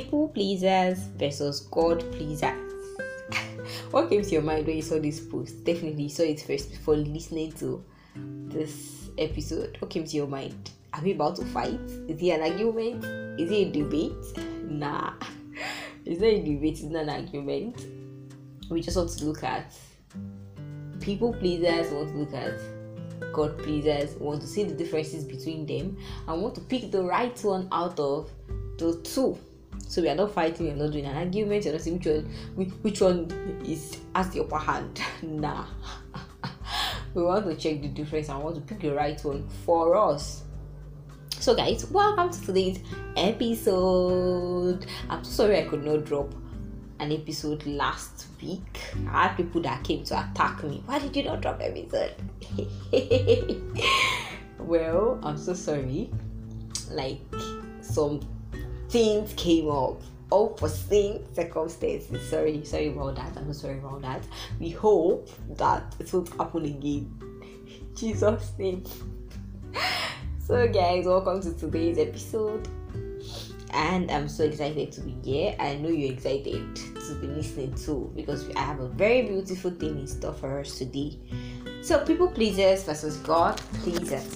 people pleasers versus God pleasers. what came to your mind when you saw this post? Definitely you saw it first before listening to this episode. What came to your mind? Are we about to fight? Is it an argument? Is it a debate? Nah, it's not a debate, it's not an argument. We just want to look at people pleasers, want to look at God pleasers, want to see the differences between them, and want to pick the right one out of the two. So we are not fighting, we are not doing an argument, you're not saying which one which one is as the upper hand. nah. we want to check the difference and want to pick the right one for us. So guys, welcome to today's episode. I'm so sorry I could not drop an episode last week. I had people that came to attack me. Why did you not drop episode? well, I'm so sorry. Like some things came up. Unforeseen circumstances. Sorry, sorry about that. I'm sorry about that. We hope that it won't happen again. Jesus' name. So, guys, welcome to today's episode. And I'm so excited to be here. I know you're excited to be listening too because I have a very beautiful thing in store for us today. So, people pleasers versus God pleasers.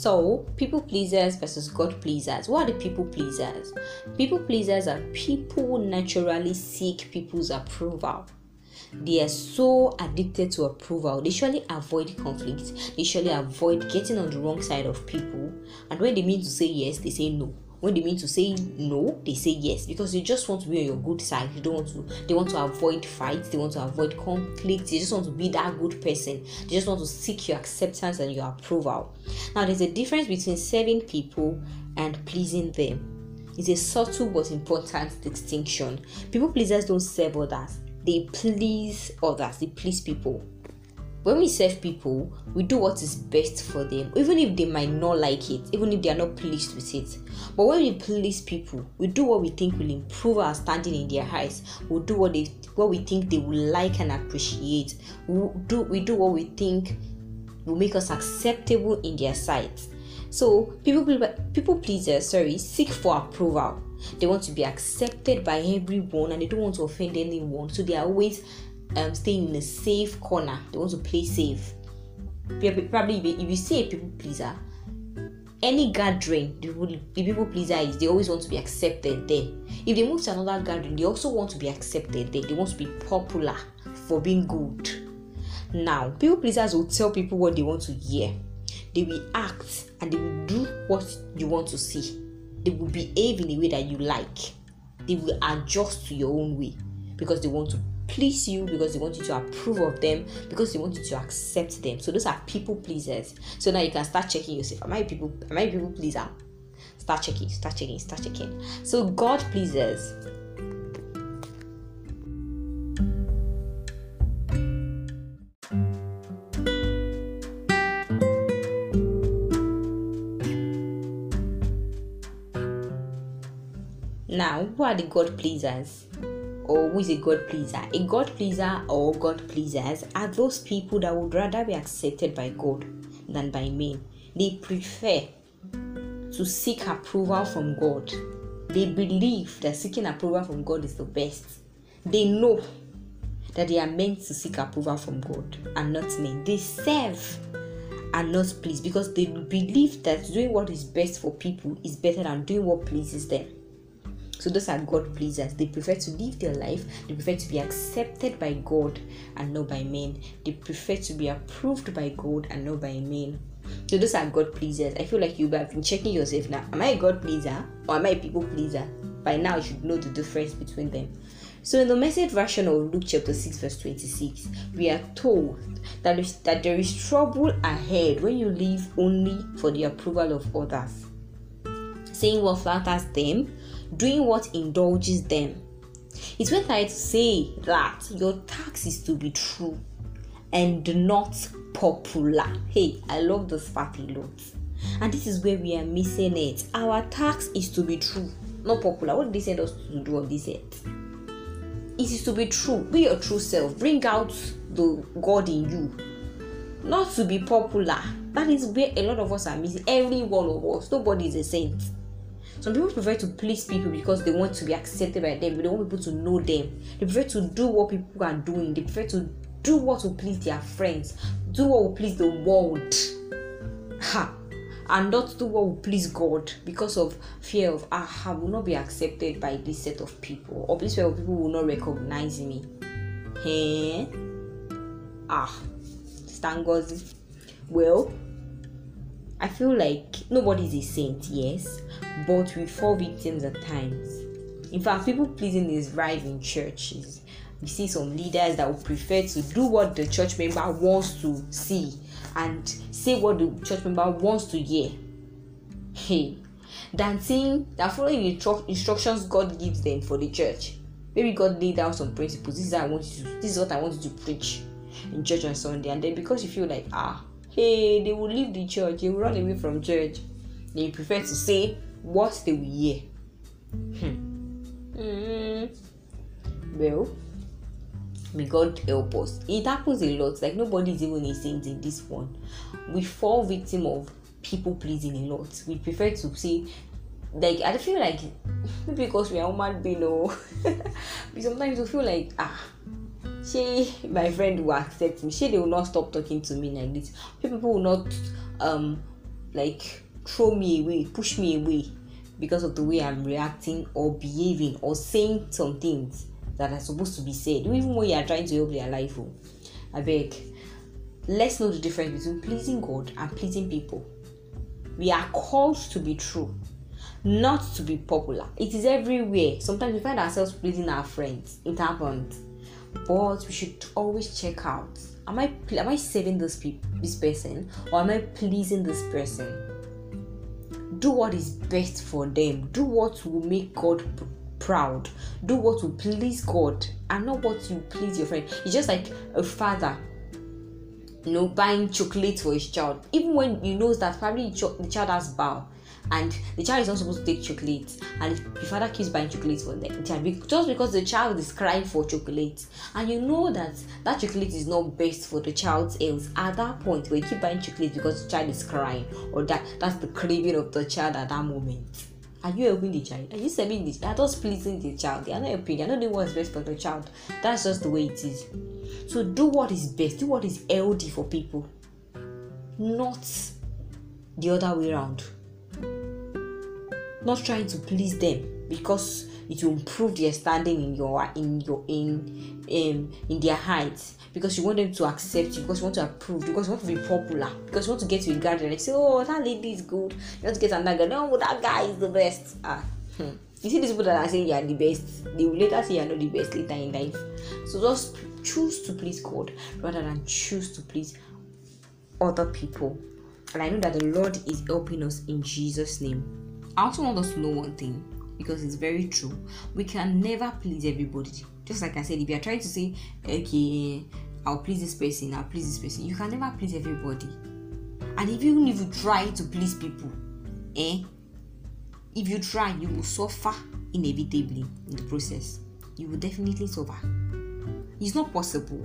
So, people pleasers versus God pleasers. What are the people pleasers? People pleasers are people naturally seek people's approval. They are so addicted to approval. They usually avoid conflict. They usually avoid getting on the wrong side of people. And when they mean to say yes, they say no when they mean to say no they say yes. Because they just want to be on your good side. They don't want to they want to avoid fights. They want to avoid conflict they just want to be that good person. They just want to seek your acceptance and your approval. Now there's a difference between serving people and pleasing them. It's a subtle but important distinction. People pleasers don't serve others. They please others. They please people when we serve people, we do what is best for them, even if they might not like it, even if they are not pleased with it. But when we please people, we do what we think will improve our standing in their eyes. We do what they what we think they will like and appreciate. We do we do what we think will make us acceptable in their sight. So people people pleasers, sorry, seek for approval. They want to be accepted by everyone and they don't want to offend anyone. So they are always um, staying in a safe corner. They want to play safe. Probably, if you see a people pleaser, any gathering the, people pleaser is, they always want to be accepted there. If they move to another gathering, they also want to be accepted there. They want to be popular for being good. Now, people pleasers will tell people what they want to hear. They will act and they will do what you want to see. They will behave in a way that you like. They will adjust to your own way because they want to please you because they want you to approve of them because they want you to accept them. So those are people pleasers. So now you can start checking yourself. Am i people am i people pleaser? Start checking start checking start checking. So god pleasers. Now, who are the God pleasers? Or who is a God pleaser. A God pleaser or God pleasers are those people that would rather be accepted by God than by men. They prefer to seek approval from God. They believe that seeking approval from God is the best. They know that they are meant to seek approval from God and not men. They serve and not please because they believe that doing what is best for people is better than doing what pleases them. So those are God pleasers. They prefer to live their life, they prefer to be accepted by God and not by men. They prefer to be approved by God and not by men. So those are God pleasers. I feel like you have been checking yourself now. Am I a God pleaser or am I a people pleaser? By now you should know the difference between them. So in the message version of Luke chapter 6 verse 26, we are told that, that there is trouble ahead when you live only for the approval of others. Saying what flatters them doing what indulges them. It went ahead to say that your tax is to be true and not popular. Hey, I love this part a lot. And this is where we are missing it. Our tax is to be true not popular. What did they send us to do on this earth? It is to be true. Be your true self. Bring out the God in you. Not to be popular. That is where a lot of us are missing. Every one of us. Nobody is a saint. Some people prefer to please people because they want to be accepted by them, but they want people to know them. They prefer to do what people are doing. They prefer to do what will please their friends, do what will please the world. Ha! And not do what will please God because of fear of ah, I will not be accepted by this set of people, or this set of people will not recognize me. Hey? Ah, Stangozi. Well, I feel like nobody is a saint, yes, but we fall victims at times. In fact, people pleasing is rife in churches. We see some leaders that would prefer to do what the church member wants to see and say what the church member wants to hear. Hey, than saying that following the instructions God gives them for the church. Maybe God laid down some principles. This is I want you to, this is what I want you to preach in church on Sunday, and then because you feel like ah hey, they will leave the church, they will run away from church. They prefer to say what they will hear. Hmm. Mm. Well, may God help us. It happens a lot. Like nobody is even a saint in this one. We fall victim of people pleasing a lot. We prefer to say, like I feel like because we are human being, no. sometimes we feel like ah she my friend will accept me she they will not stop talking to me like this people will not um like throw me away push me away because of the way i'm reacting or behaving or saying some things that are supposed to be said. Even when you are trying to help their life oh i beg. Let's know the difference between pleasing god and pleasing people. We are called to be true not to be popular. It is everywhere. Sometimes we find ourselves pleasing our friends. It happens. But we should always check out. Am i am i saving this people this person or am i pleasing this person do what is best for them. Do what will make god proud. Do what will please god and not what will please your friend. It's just like a father you know buying chocolate for his child. Even when he knows that probably the child has bowel and the child is not supposed to take chocolate and the father keeps buying chocolate for them just because the child is crying for chocolate and you know that that chocolate is not best for the child's health at that point where you keep buying chocolate because the child is crying or that that's the craving of the child at that moment are you helping the child? Are you serving the child? Are just pleasing the child? They are not helping. They are not doing what's best for the child. That's just the way it is. So do what is best. Do what is healthy for people, not the other way around not trying to please them because it will improve their standing in your in your in um, in their heights. Because you want them to accept you because you want to approve because you want to be popular because you want to get to a garden and say oh that lady is good. You want to get another guy no that guy is the best. Ah hmm. you see these people that are saying you are the best they will later say you are not the best later in life. So just choose to please god rather than choose to please other people. And i know that the lord is helping us in jesus name I also want us to know one thing because it's very true. We can never please everybody. Just like I said, if you are trying to say, okay, I'll please this person, I'll please this person, you can never please everybody. And if even if you try to please people, eh? If you try, you will suffer inevitably in the process. You will definitely suffer. It's not possible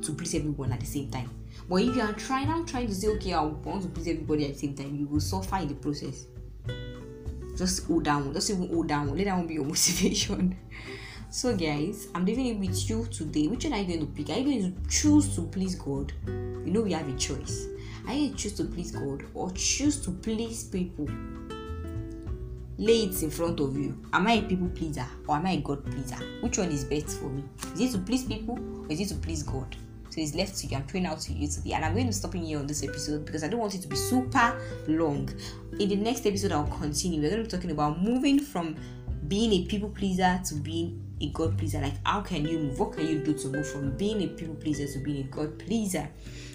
to please everyone at the same time. But if you are trying, I'm trying to say, okay, I want to please everybody at the same time, you will suffer in the process just hold down. Just even hold down. Let that one be your motivation. So guys i'm leaving it with you today. Which one are you going to pick? Are you going to choose to please god? You know we have a choice. Are you choose to please god or choose to please people? Lay it in front of you. Am i a people pleaser or am i a god pleaser? Which one is best for me? Is it to please people or is it to please god so it's left to you. I'm throwing out to you today. And I'm going to stop in here on this episode because I don't want it to be super long. In the next episode, I'll continue. We're going to be talking about moving from being a people pleaser to being a God pleaser. Like, how can you move? What can you do to move from being a people pleaser to being a God pleaser?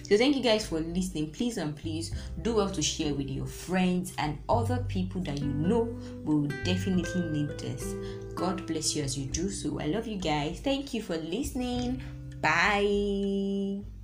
So, thank you guys for listening. Please and please do well to share with your friends and other people that you know will definitely need this. God bless you as you do so. I love you guys. Thank you for listening. Bye.